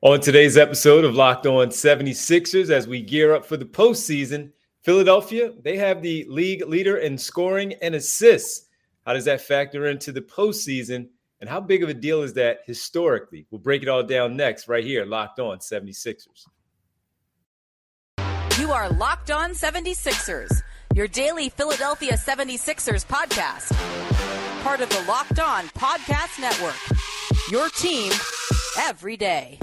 On today's episode of Locked On 76ers, as we gear up for the postseason, Philadelphia, they have the league leader in scoring and assists. How does that factor into the postseason? And how big of a deal is that historically? We'll break it all down next, right here, Locked On 76ers. You are Locked On 76ers, your daily Philadelphia 76ers podcast. Part of the Locked On Podcast Network. Your team every day.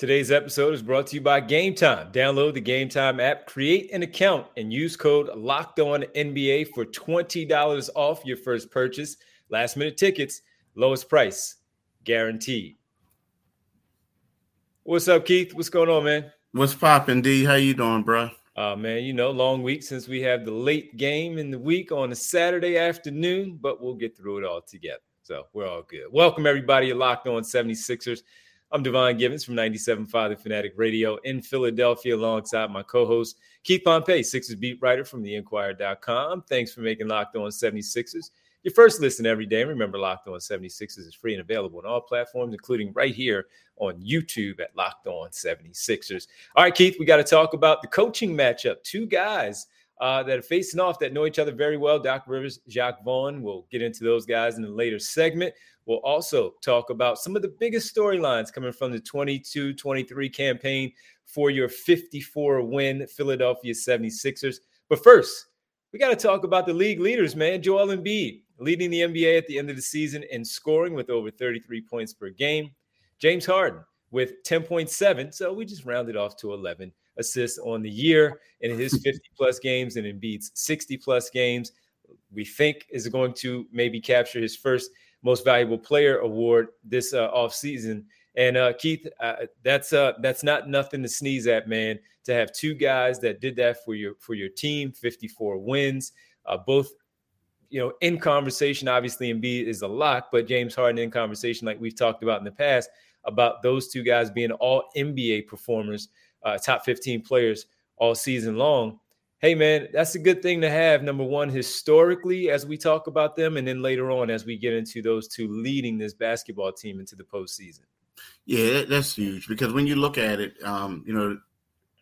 Today's episode is brought to you by Game Time. Download the Game Time app, create an account, and use code Locked On NBA for twenty dollars off your first purchase. Last minute tickets, lowest price, guaranteed. What's up, Keith? What's going on, man? What's poppin', D? How you doing, bro? Uh, man, you know, long week since we have the late game in the week on a Saturday afternoon, but we'll get through it all together. So we're all good. Welcome, everybody. You're locked on 76ers. I'm Devon Givens from 97.5 The Fanatic Radio in Philadelphia, alongside my co-host Keith Pompey, Sixers beat writer from TheInquirer.com. Thanks for making Locked On 76ers your first listen every day. Remember, Locked On 76ers is free and available on all platforms, including right here on YouTube at Locked On 76ers. All right, Keith, we got to talk about the coaching matchup. Two guys uh, that are facing off that know each other very well. Doc Rivers, Jacque Vaughn. We'll get into those guys in a later segment. We'll also talk about some of the biggest storylines coming from the 22 23 campaign for your 54 win Philadelphia 76ers. But first, we got to talk about the league leaders, man. Joel Embiid leading the NBA at the end of the season in scoring with over 33 points per game. James Harden with 10.7. So we just rounded off to 11 assists on the year in his 50 plus games and Embiid's 60 plus games. We think is going to maybe capture his first most valuable player award this uh, offseason. And uh, Keith, uh, that's uh, that's not nothing to sneeze at, man. To have two guys that did that for your for your team, 54 wins, uh, both you know in conversation. Obviously, Embiid is a lock, but James Harden in conversation, like we've talked about in the past, about those two guys being all NBA performers, uh, top 15 players all season long hey man that's a good thing to have number one historically as we talk about them and then later on as we get into those two leading this basketball team into the postseason. Yeah that's huge because when you look at it um, you know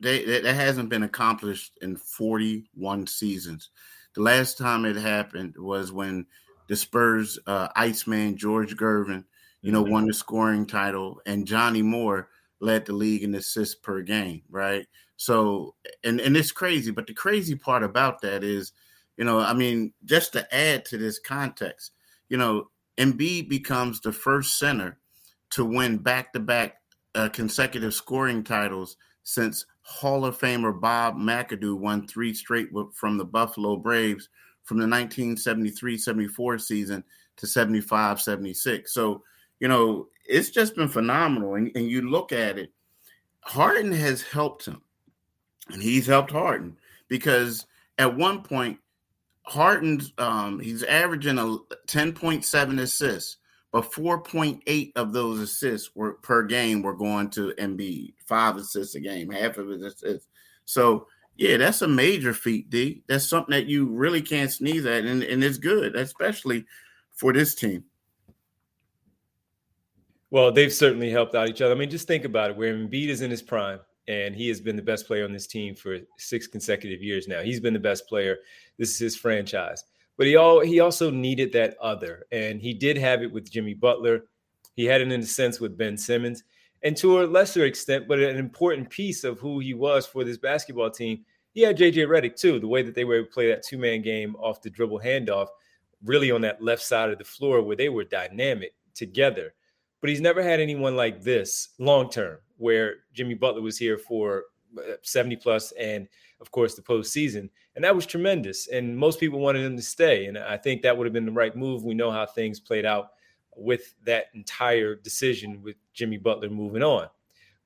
they, that hasn't been accomplished in 41 seasons. The last time it happened was when the spurs uh, iceman george gervin you know mm-hmm. won the scoring title and johnny moore led the league in assists per game right so, and and it's crazy, but the crazy part about that is, you know, I mean, just to add to this context, you know, Embiid becomes the first center to win back-to-back uh, consecutive scoring titles since Hall of Famer Bob McAdoo won three straight from the Buffalo Braves from the 1973-74 season to 75-76. So, you know, it's just been phenomenal. And, and you look at it, Harden has helped him and he's helped Harden because at one point, Harden's um, he's averaging a 10.7 assists, but 4.8 of those assists were per game were going to Embiid, five assists a game, half of his assists. So yeah, that's a major feat, D. That's something that you really can't sneeze at, and, and it's good, especially for this team. Well, they've certainly helped out each other. I mean, just think about it. Where Embiid is in his prime, and he has been the best player on this team for six consecutive years now. He's been the best player. This is his franchise. But he all he also needed that other, and he did have it with Jimmy Butler. He had it in a sense with Ben Simmons, and to a lesser extent, but an important piece of who he was for this basketball team. He had JJ Redick too. The way that they were able to play that two man game off the dribble handoff, really on that left side of the floor where they were dynamic together. But he's never had anyone like this long term where Jimmy Butler was here for uh, 70 plus and of course the postseason. And that was tremendous. And most people wanted him to stay. And I think that would have been the right move. We know how things played out with that entire decision with Jimmy Butler moving on.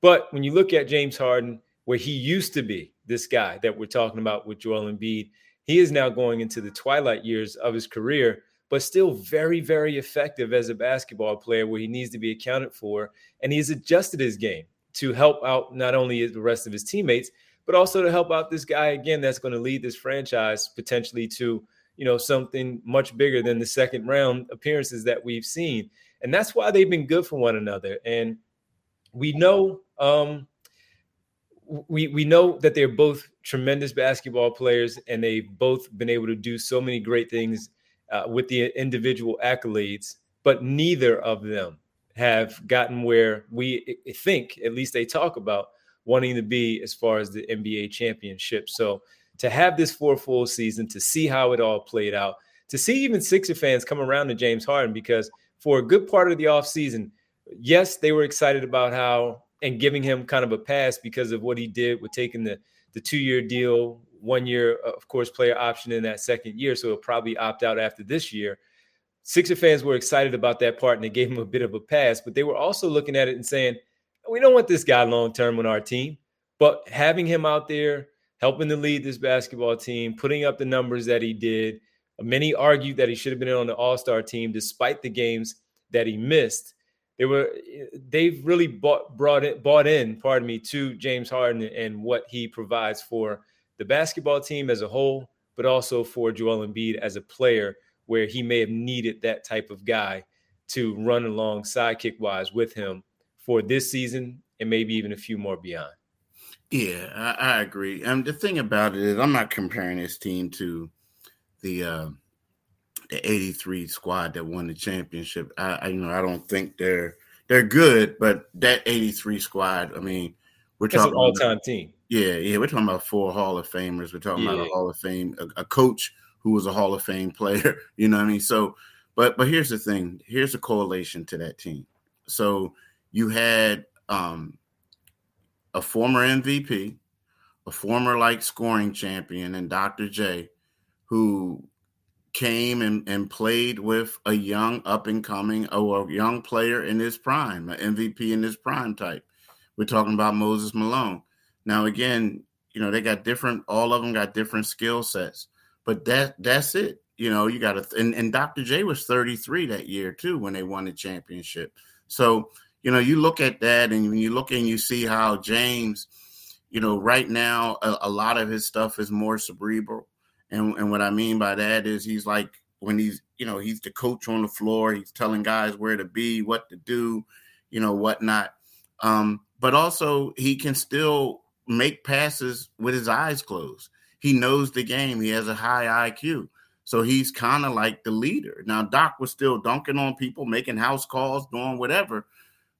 But when you look at James Harden, where he used to be this guy that we're talking about with Joel Embiid, he is now going into the twilight years of his career but still very, very effective as a basketball player where he needs to be accounted for. And he's adjusted his game to help out not only the rest of his teammates, but also to help out this guy again that's going to lead this franchise potentially to you know something much bigger than the second round appearances that we've seen and that's why they've been good for one another and we know um we we know that they're both tremendous basketball players and they've both been able to do so many great things uh, with the individual accolades but neither of them have gotten where we think at least they talk about wanting to be as far as the NBA championship. So to have this four full season, to see how it all played out, to see even Sixer fans come around to James Harden, because for a good part of the offseason, yes, they were excited about how and giving him kind of a pass because of what he did with taking the the two year deal, one year, uh, of course, player option in that second year. So he'll probably opt out after this year. Sixer fans were excited about that part and they gave him a bit of a pass, but they were also looking at it and saying, we don't want this guy long term on our team. But having him out there, helping to lead this basketball team, putting up the numbers that he did, many argued that he should have been on the All Star team despite the games that he missed. They were they've really bought brought it bought in, pardon me, to James Harden and what he provides for the basketball team as a whole, but also for Joel Embiid as a player, where he may have needed that type of guy to run along sidekick wise with him for this season and maybe even a few more beyond. Yeah, I, I agree. And the thing about it is, I'm not comparing this team to the uh, the '83 squad that won the championship. I, I, you know I don't think they're they're good, but that '83 squad. I mean, we're That's talking an all time team. Yeah, yeah, we're talking about four Hall of Famers. We're talking yeah. about a Hall of Fame, a, a coach who was a Hall of Fame player. You know what I mean? So, but but here's the thing. Here's a correlation to that team. So you had um, a former MVP, a former like scoring champion, and Dr. J, who came and, and played with a young up and coming or a young player in his prime, an MVP in his prime type. We're talking about Moses Malone. Now, again, you know, they got different, all of them got different skill sets, but that that's it. You know, you got to, and, and Dr. J was 33 that year too when they won the championship. So you know, you look at that and when you look and you see how James, you know, right now a, a lot of his stuff is more cerebral. And, and what I mean by that is he's like when he's, you know, he's the coach on the floor, he's telling guys where to be, what to do, you know, whatnot. Um, but also he can still make passes with his eyes closed. He knows the game. He has a high IQ. So he's kind of like the leader. Now, Doc was still dunking on people, making house calls, doing whatever.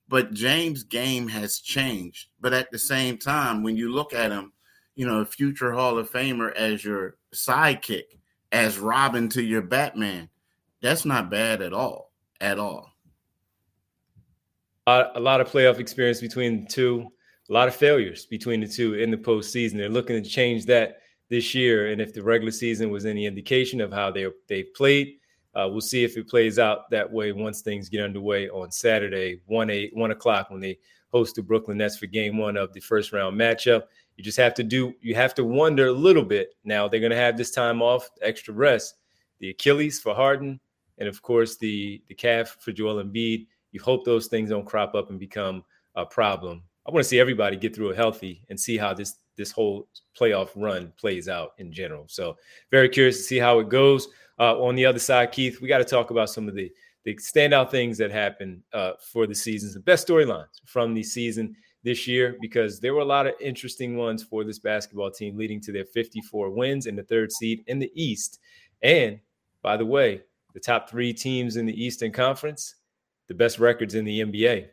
But James' game has changed. But at the same time, when you look at him, you know, a future Hall of Famer as your sidekick, as Robin to your Batman, that's not bad at all. At all. A lot of playoff experience between the two, a lot of failures between the two in the postseason. They're looking to change that this year. And if the regular season was any indication of how they they played, uh, we'll see if it plays out that way once things get underway on Saturday, one eight one o'clock when they host the Brooklyn Nets for Game One of the first round matchup. You just have to do. You have to wonder a little bit. Now they're going to have this time off, extra rest. The Achilles for Harden, and of course the the calf for Joel Embiid. You hope those things don't crop up and become a problem. I want to see everybody get through it healthy and see how this this whole playoff run plays out in general. So very curious to see how it goes. Uh, on the other side, Keith, we got to talk about some of the the standout things that happened uh, for the seasons, the best storylines from the season this year, because there were a lot of interesting ones for this basketball team, leading to their 54 wins and the third seed in the East. And by the way, the top three teams in the Eastern Conference, the best records in the NBA,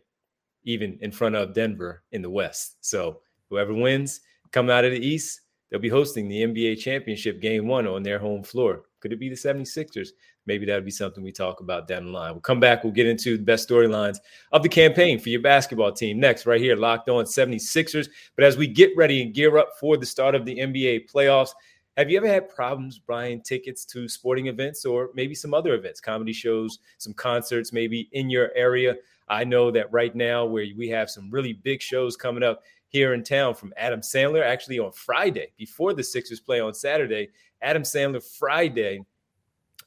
even in front of Denver in the West. So whoever wins coming out of the East, they'll be hosting the NBA championship game one on their home floor. Could it be the 76ers? Maybe that would be something we talk about down the line. We'll come back. We'll get into the best storylines of the campaign for your basketball team next, right here, locked on 76ers. But as we get ready and gear up for the start of the NBA playoffs, have you ever had problems buying tickets to sporting events or maybe some other events, comedy shows, some concerts, maybe in your area? I know that right now, where we have some really big shows coming up here in town from Adam Sandler, actually on Friday before the Sixers play on Saturday. Adam Sandler Friday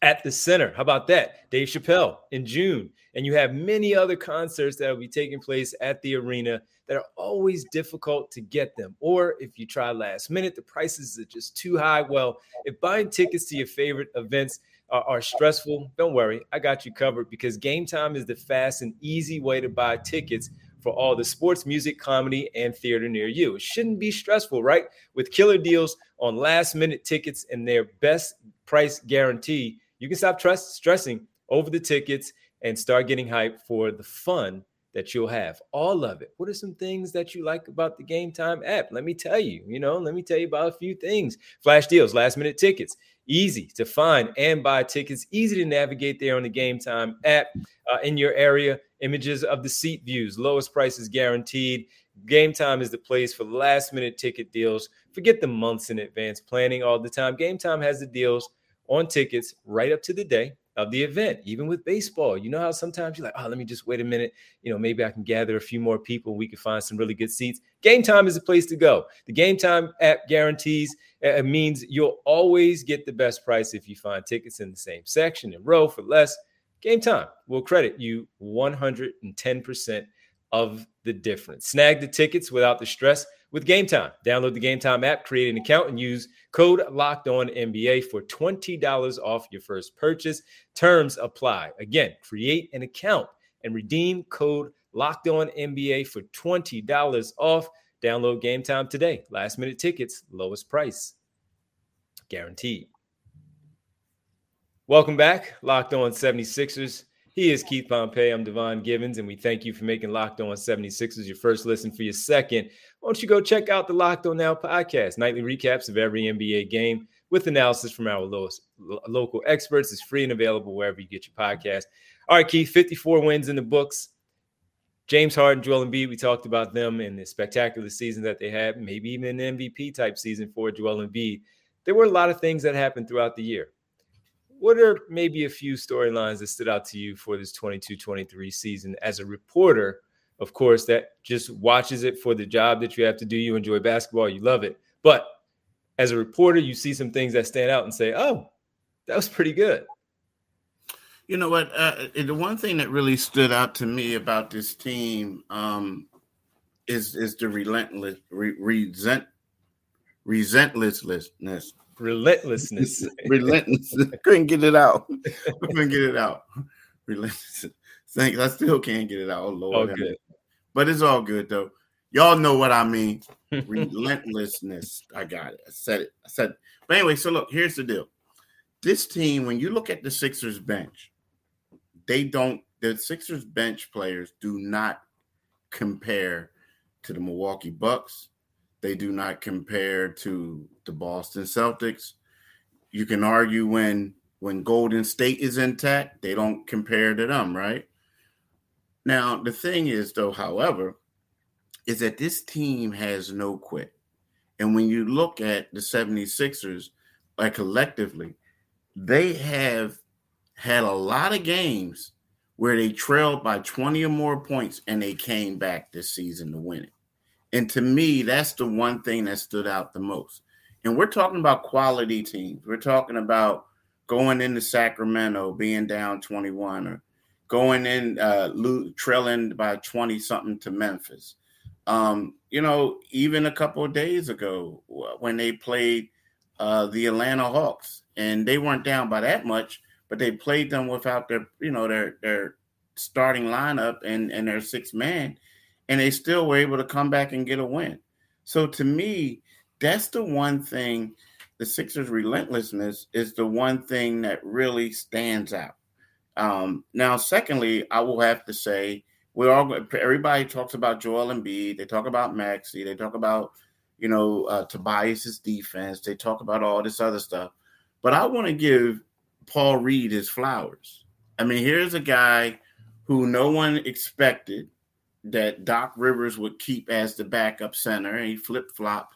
at the center. How about that? Dave Chappelle in June. And you have many other concerts that will be taking place at the arena that are always difficult to get them. Or if you try last minute, the prices are just too high. Well, if buying tickets to your favorite events are, are stressful, don't worry. I got you covered because Game Time is the fast and easy way to buy tickets for all the sports, music, comedy, and theater near you. It shouldn't be stressful, right? With killer deals on last minute tickets and their best price guarantee, you can stop trust, stressing over the tickets and start getting hyped for the fun that you'll have. All of it. What are some things that you like about the Game Time app? Let me tell you, you know, let me tell you about a few things. Flash deals, last minute tickets, easy to find and buy tickets, easy to navigate there on the Game Time app uh, in your area. Images of the seat views, lowest prices guaranteed. Game Time is the place for last minute ticket deals. Forget the months in advance planning all the time. Game Time has the deals on tickets right up to the day of the event, even with baseball. You know how sometimes you're like, oh, let me just wait a minute. You know, maybe I can gather a few more people. We can find some really good seats. Game time is a place to go. The game time app guarantees uh, it means you'll always get the best price if you find tickets in the same section and row for less. Game time will credit you 110% of the difference. Snag the tickets without the stress with Game Time. Download the Game Time app, create an account, and use code Locked On NBA for twenty dollars off your first purchase. Terms apply. Again, create an account and redeem code Locked On NBA for twenty dollars off. Download Game Time today. Last minute tickets, lowest price, guaranteed. Welcome back, Locked On 76ers. He is Keith Pompey. I'm Devon Givens, and we thank you for making Locked On 76ers your first listen for your second. Why don't you go check out the Locked On Now podcast? Nightly recaps of every NBA game with analysis from our lowest, local experts. It's free and available wherever you get your podcast. All right, Keith, 54 wins in the books. James Harden, Joel Embiid, we talked about them in the spectacular season that they had, maybe even an MVP type season for Joel Embiid. There were a lot of things that happened throughout the year what are maybe a few storylines that stood out to you for this 22-23 season as a reporter? Of course that just watches it for the job that you have to do. You enjoy basketball you love it. But as a reporter you see some things that stand out and say oh that was pretty good. You know what? Uh, the one thing that really stood out to me about this team um, is is the relentless re- resent resentlessness relentlessness. relentless. couldn't get it out. couldn't get it out. Relentless. Thanks. I still can't get it out. Oh Lord. Okay. But it's all good though. Y'all know what I mean. Relentlessness. I got it. I said it. I said it. But anyway, so look, here's the deal. This team, when you look at the Sixers bench, they don't, the Sixers bench players do not compare to the Milwaukee Bucks. They do not compare to the Boston Celtics. You can argue when when Golden State is intact, they don't compare to them, right? Now, the thing is though, however, is that this team has no quit. And when you look at the 76ers, like uh, collectively, they have had a lot of games where they trailed by 20 or more points and they came back this season to win it. And to me, that's the one thing that stood out the most. And we're talking about quality teams. We're talking about going into Sacramento, being down 21, or going in, uh, trailing by 20 something to Memphis. Um, you know, even a couple of days ago when they played uh, the Atlanta Hawks, and they weren't down by that much, but they played them without their, you know, their their starting lineup and and their six man, and they still were able to come back and get a win. So to me, that's the one thing. The Sixers' relentlessness is the one thing that really stands out. Um, now, secondly, I will have to say we're all everybody talks about Joel and Embiid. They talk about Maxey. They talk about you know uh, Tobias's defense. They talk about all this other stuff. But I want to give Paul Reed his flowers. I mean, here's a guy who no one expected that Doc Rivers would keep as the backup center. He flip flopped.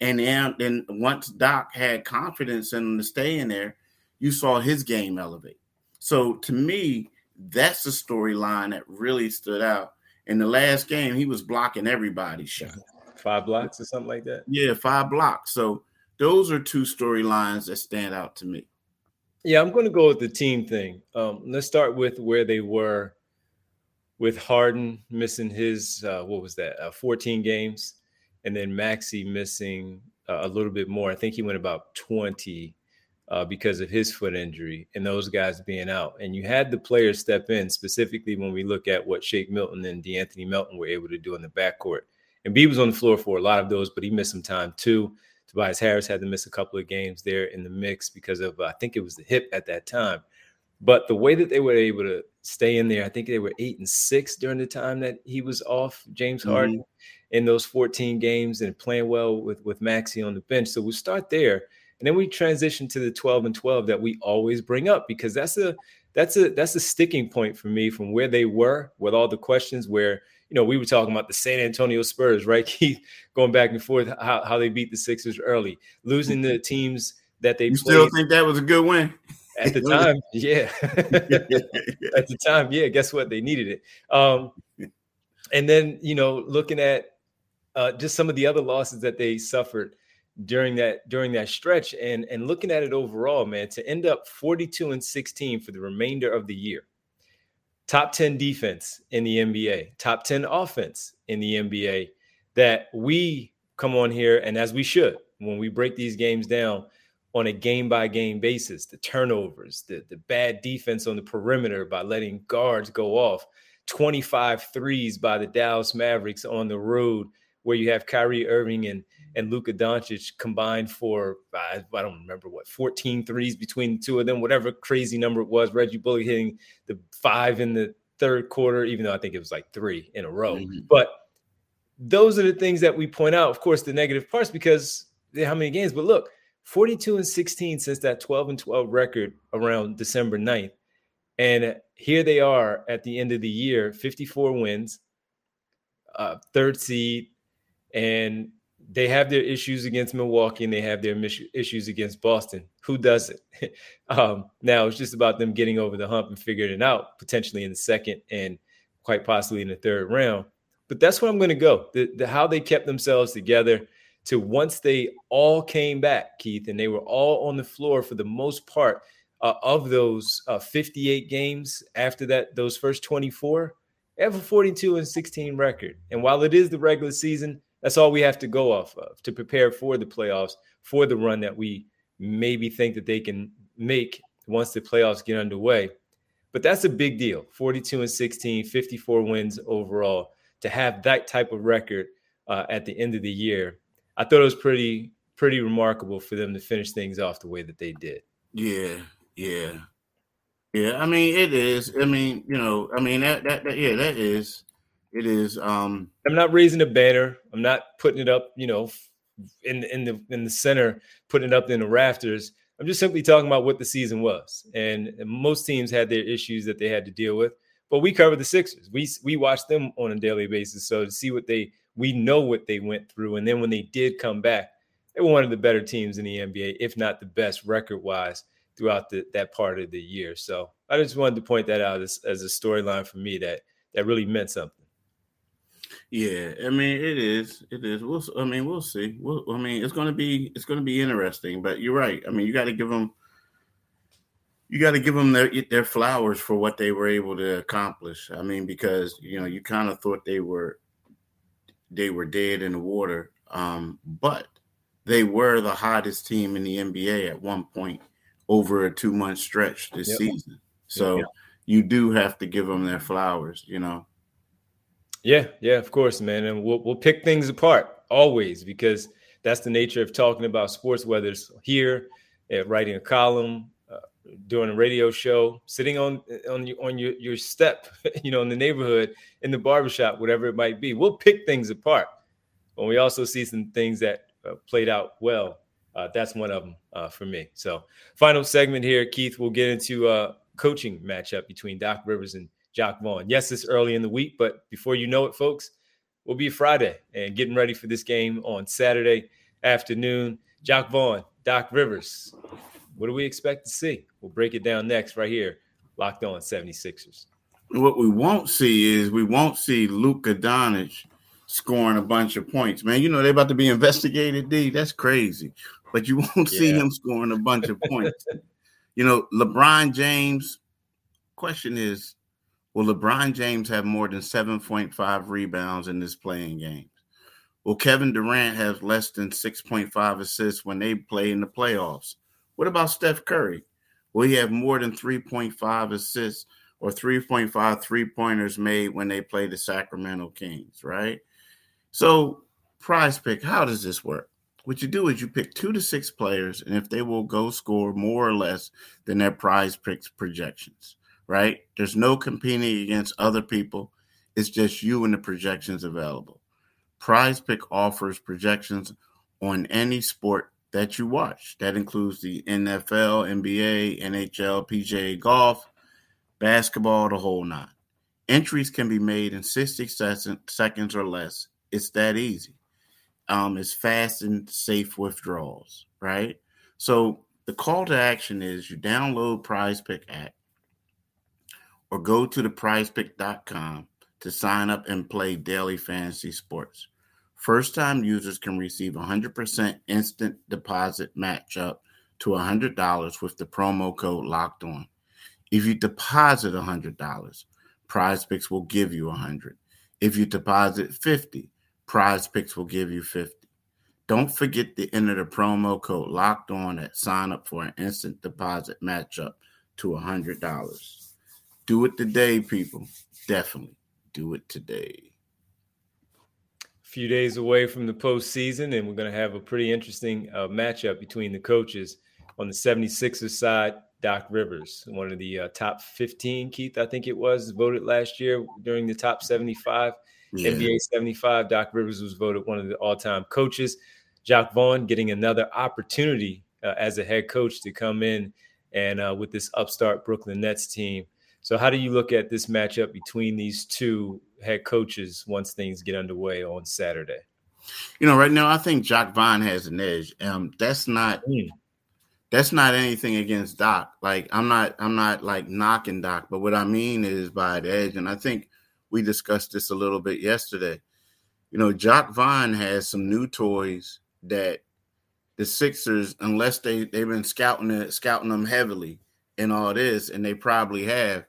And then, then once Doc had confidence in him to stay in there, you saw his game elevate. So to me, that's the storyline that really stood out. In the last game, he was blocking everybody's shot. Five blocks or something like that. Yeah, five blocks. So those are two storylines that stand out to me. Yeah, I'm going to go with the team thing. Um, let's start with where they were with Harden missing his uh, what was that? Uh, 14 games, and then Maxey missing uh, a little bit more. I think he went about 20 uh, because of his foot injury and those guys being out. And you had the players step in specifically when we look at what Shake Milton and De'Anthony Melton were able to do in the backcourt. And B was on the floor for a lot of those, but he missed some time too. Tobias Harris had to miss a couple of games there in the mix because of uh, I think it was the hip at that time. But the way that they were able to stay in there, I think they were eight and six during the time that he was off, James Harden, mm-hmm. in those 14 games and playing well with with Maxey on the bench. So we'll start there. And then we transition to the 12 and 12 that we always bring up because that's a that's a that's a sticking point for me from where they were with all the questions where you know we were talking about the San Antonio Spurs, right? Keith going back and forth how, how they beat the Sixers early, losing the teams that they you played. still think that was a good win? At the time, yeah. at the time, yeah. Guess what? They needed it. Um, and then you know, looking at uh, just some of the other losses that they suffered during that during that stretch, and and looking at it overall, man, to end up 42 and 16 for the remainder of the year. Top 10 defense in the NBA, top 10 offense in the NBA. That we come on here and as we should when we break these games down on a game by game basis. The turnovers, the, the bad defense on the perimeter by letting guards go off, 25 threes by the Dallas Mavericks on the road, where you have Kyrie Irving and, and Luka Doncic combined for, I, I don't remember what, 14 threes between the two of them, whatever crazy number it was. Reggie Bullock hitting the five in the third quarter, even though I think it was like three in a row. Mm-hmm. But those are the things that we point out. Of course, the negative parts because how many games, but look, 42 and 16 since that 12 and 12 record around December 9th. And here they are at the end of the year 54 wins, uh, third seed, and they have their issues against Milwaukee and they have their issues against Boston. Who does it? um, now it's just about them getting over the hump and figuring it out potentially in the second and quite possibly in the third round. But that's where I'm going to go. The, the how they kept themselves together to once they all came back, Keith, and they were all on the floor for the most part uh, of those uh, 58 games after that, those first 24, they have a 42 and 16 record. And while it is the regular season, that's all we have to go off of to prepare for the playoffs, for the run that we maybe think that they can make once the playoffs get underway. But that's a big deal 42 and 16, 54 wins overall. To have that type of record uh, at the end of the year I thought it was pretty pretty remarkable for them to finish things off the way that they did. Yeah, yeah, yeah. I mean, it is. I mean, you know, I mean that that, that yeah, that is. It is. Um I'm not raising a banner. I'm not putting it up. You know, in in the in the center, putting it up in the rafters. I'm just simply talking about what the season was, and, and most teams had their issues that they had to deal with. But we covered the Sixers. We we watched them on a daily basis, so to see what they we know what they went through. And then when they did come back, they were one of the better teams in the NBA, if not the best record wise throughout the, that part of the year. So I just wanted to point that out as, as a storyline for me that that really meant something. Yeah, I mean it is. It is. We'll. I mean we'll see. We'll, I mean it's going to be it's to be interesting. But you're right. I mean you got to give them. You got to give them their their flowers for what they were able to accomplish. I mean because you know you kind of thought they were they were dead in the water. Um, but they were the hottest team in the NBA at one point over a two month stretch this yep. season. So yep. you do have to give them their flowers, you know. Yeah, yeah, of course, man, and we'll we'll pick things apart always because that's the nature of talking about sports. Whether it's here, at writing a column, doing a radio show, sitting on on your on your, your step, you know, in the neighborhood, in the barbershop, whatever it might be. We'll pick things apart. But we also see some things that uh, played out well. Uh, that's one of them uh, for me. So, final segment here, Keith. We'll get into a coaching matchup between Doc Rivers and Jacque Vaughn. Yes, it's early in the week, but before you know it, folks, we'll be Friday and getting ready for this game on Saturday afternoon. Jacque Vaughn, Doc Rivers. What do we expect to see? We'll break it down next right here. Locked on 76ers. What we won't see is we won't see Luka Doncic scoring a bunch of points. Man, you know they're about to be investigated, D. That's crazy. But you won't yeah. see him scoring a bunch of points. You know, LeBron James. Question is, will LeBron James have more than 7.5 rebounds in this playing game? Will Kevin Durant have less than 6.5 assists when they play in the playoffs? What about Steph Curry? Will he have more than 3.5 assists or 3.5 three pointers made when they play the Sacramento Kings, right? So, prize pick, how does this work? What you do is you pick two to six players, and if they will go score more or less than their prize picks projections, right? There's no competing against other people. It's just you and the projections available. Prize Pick offers projections on any sport that you watch. That includes the NFL, NBA, NHL, PGA golf, basketball, the whole nine. Entries can be made in 60 seconds or less. It's that easy. Um, it's fast and safe withdrawals, right? So the call to action is you download Prize Pick app or go to the prizepick.com to sign up and play daily fantasy sports. First time users can receive 100% instant deposit match up to $100 with the promo code locked on. If you deposit $100, PrizePicks will give you 100. If you deposit 50, PrizePicks will give you 50. Don't forget to enter the promo code locked on at sign up for an instant deposit matchup to $100. Do it today, people. Definitely do it today few days away from the postseason, and we're going to have a pretty interesting uh, matchup between the coaches. On the 76ers side, Doc Rivers, one of the uh, top 15, Keith, I think it was, voted last year during the top 75, yeah. NBA 75. Doc Rivers was voted one of the all time coaches. Jacque Vaughn getting another opportunity uh, as a head coach to come in and uh, with this upstart Brooklyn Nets team. So, how do you look at this matchup between these two head coaches once things get underway on Saturday? You know, right now I think Jacque Vaughn has an edge. Um, that's not mm. that's not anything against Doc. Like I'm not I'm not like knocking Doc, but what I mean is by the edge, and I think we discussed this a little bit yesterday. You know, Jacque Vaughn has some new toys that the Sixers, unless they they've been scouting it, scouting them heavily in all this, and they probably have.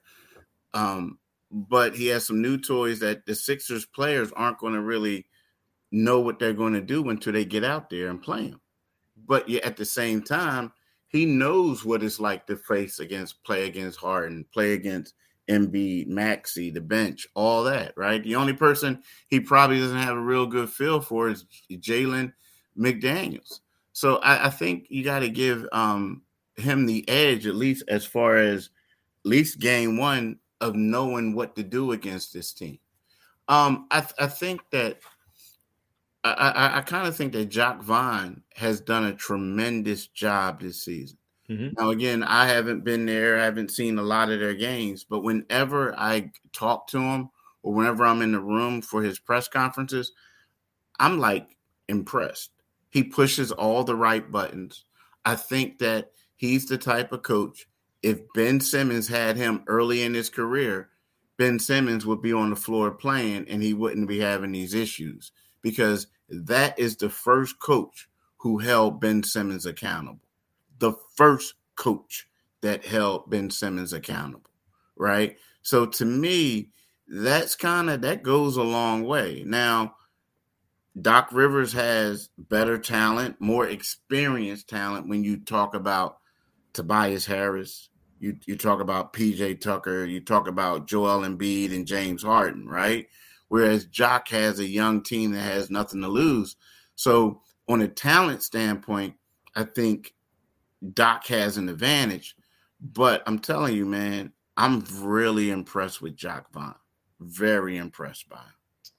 Um, but he has some new toys that the Sixers players aren't going to really know what they're going to do until they get out there and play them. But yet at the same time, he knows what it's like to face against, play against Harden, play against Embiid, Maxey, the bench, all that, right? The only person he probably doesn't have a real good feel for is Jalen McDaniels. So I, I think you got to give um, him the edge, at least as far as at least game one of knowing what to do against this team. Um, I, I think that I, I, I kind of think that Jacque Vaughn has done a tremendous job this season. Mm-hmm. Now, again, I haven't been there, I haven't seen a lot of their games, but whenever I talk to him or whenever I'm in the room for his press conferences, I'm like impressed. He pushes all the right buttons. I think that he's the type of coach if Ben Simmons had him early in his career, Ben Simmons would be on the floor playing and he wouldn't be having these issues because that is the first coach who held Ben Simmons accountable. The first coach that held Ben Simmons accountable, right? So to me, that's kind of that goes a long way. Now, Doc Rivers has better talent, more experienced talent when you talk about Tobias Harris. You you talk about PJ Tucker. You talk about Joel Embiid and James Harden, right? Whereas Jacque has a young team that has nothing to lose. So on a talent standpoint, I think Doc has an advantage. But I'm telling you, man, I'm really impressed with Jacque Vaughn. Very impressed by him.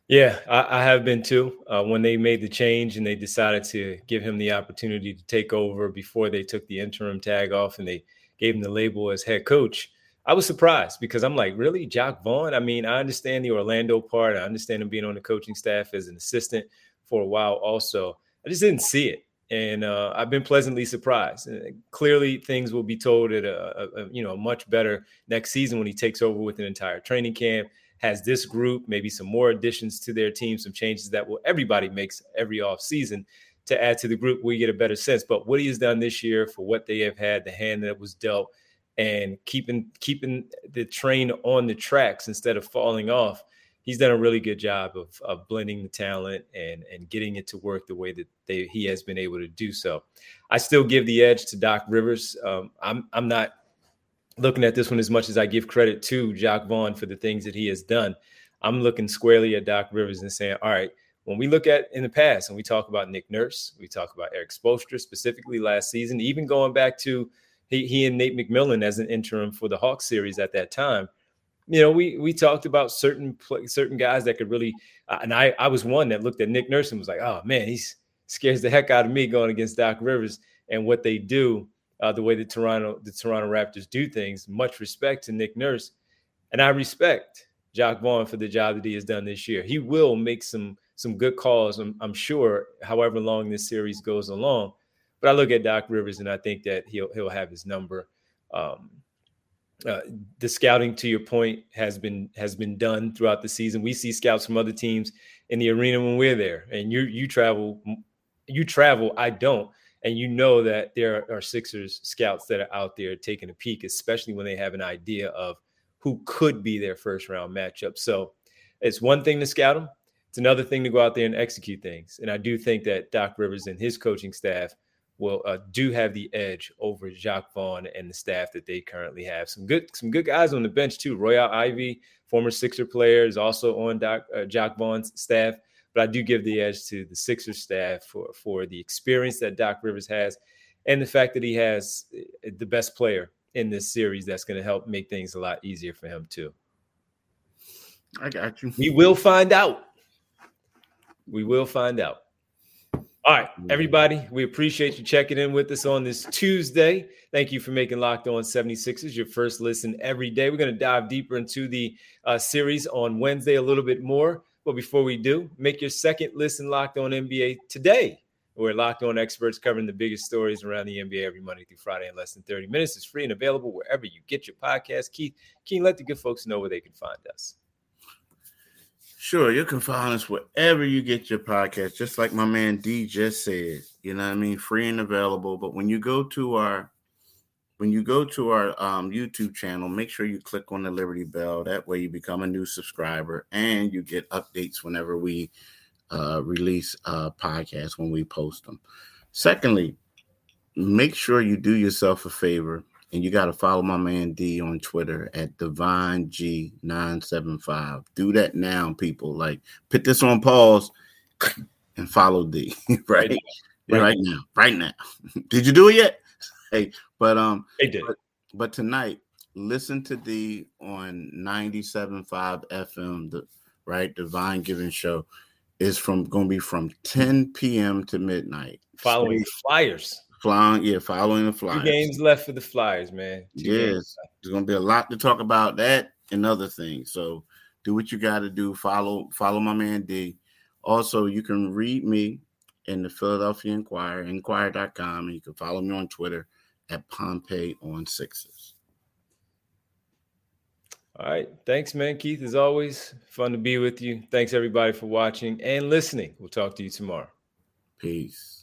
Yeah, I, I have been too. Uh, when they made the change and they decided to give him the opportunity to take over before they took the interim tag off and they gave him the label as head coach, I was surprised because I'm like, really, Jacque Vaughn? I mean, I understand the Orlando part. I understand him being on the coaching staff as an assistant for a while. Also, I just didn't see it, and uh, I've been pleasantly surprised. And clearly, things will be told at a, a, you know a much better next season when he takes over with an entire training camp has this group, maybe some more additions to their team, some changes that will everybody makes every off season to add to the group, we get a better sense. But what he has done this year for what they have had, the hand that was dealt, and keeping keeping the train on the tracks instead of falling off, he's done a really good job of, of blending the talent and and getting it to work the way that they, he has been able to do so. I still give the edge to Doc Rivers. Um, I'm I'm not looking at this one as much as I give credit to Jacque Vaughn for the things that he has done. I'm looking squarely at Doc Rivers and saying, all right, when we look at in the past and we talk about Nick Nurse, we talk about Erik Spoelstra specifically last season, even going back to he, he and Nate McMillan as an interim for the Hawks series at that time. You know, we we talked about certain certain guys that could really, uh, and I I was one that looked at Nick Nurse and was like, oh man, he's scares the heck out of me going against Doc Rivers and what they do, uh, the way the Toronto the Toronto Raptors do things. Much respect to Nick Nurse, and I respect Jacque Vaughn for the job that he has done this year. He will make some some good calls, I'm, I'm sure, however long this series goes along. But I look at Doc Rivers and I think that he'll he'll have his number. Um, uh, the scouting, to your point, has been has been done throughout the season. We see scouts from other teams in the arena when we're there, and you you travel, you travel. I don't, and you know that there are Sixers scouts that are out there taking a peek, especially when they have an idea of who could be their first round matchup. So it's one thing to scout them, it's another thing to go out there and execute things. And I do think that Doc Rivers and his coaching staff will uh, do have the edge over Jacque Vaughn and the staff that they currently have. Some good some good guys on the bench too. Royal Ivey, former Sixer player, is also on Doc uh, Jacque Vaughn's staff. But I do give the edge to the Sixer staff for for the experience that Doc Rivers has, and the fact that he has uh, the best player in this series. That's going to help make things a lot easier for him too. I got you. We will find out. We will find out. All right, everybody, we appreciate you checking in with us on this Tuesday. Thank you for making Locked On 76ers your first listen every day. We're going to dive deeper into the uh, series on Wednesday a little bit more. But before we do, make your second listen Locked On NBA today. We're Locked On experts covering the biggest stories around the NBA every Monday through Friday in less than 30 minutes. It's free and available wherever you get your podcast. Keith, can you let the good folks know where they can find us? Sure, you can find us wherever you get your podcast, just like my man D just said. You know what I mean? Free and available. But when you go to our when you go to our um, YouTube channel, make sure you click on the Liberty Bell. That way you become a new subscriber and you get updates whenever we uh, release a podcast when we post them. Secondly, make sure you do yourself a favor and you got to follow my man D on Twitter at Divine G975. Do that now, people. Like, put this on pause and follow D right, right, right now, right now. did you do it yet? Hey, but um, they did. But, but tonight, listen to D on 97.5 FM. The right Divine Giving Show is from going to be from 10 p.m. to midnight. Following Flyers. Flying, yeah, following the Flyers. Two games left for the Flyers, man. Two yes, there's gonna be a lot to talk about that and other things. So do what you got to do. Follow, follow my man D. Also, you can read me in the Philadelphia Inquirer, inquirer.com, and you can follow me on Twitter at Pompey on Sixes. All right. Thanks, man. Keith, as always, fun to be with you. Thanks, everybody, for watching and listening. We'll talk to you tomorrow. Peace.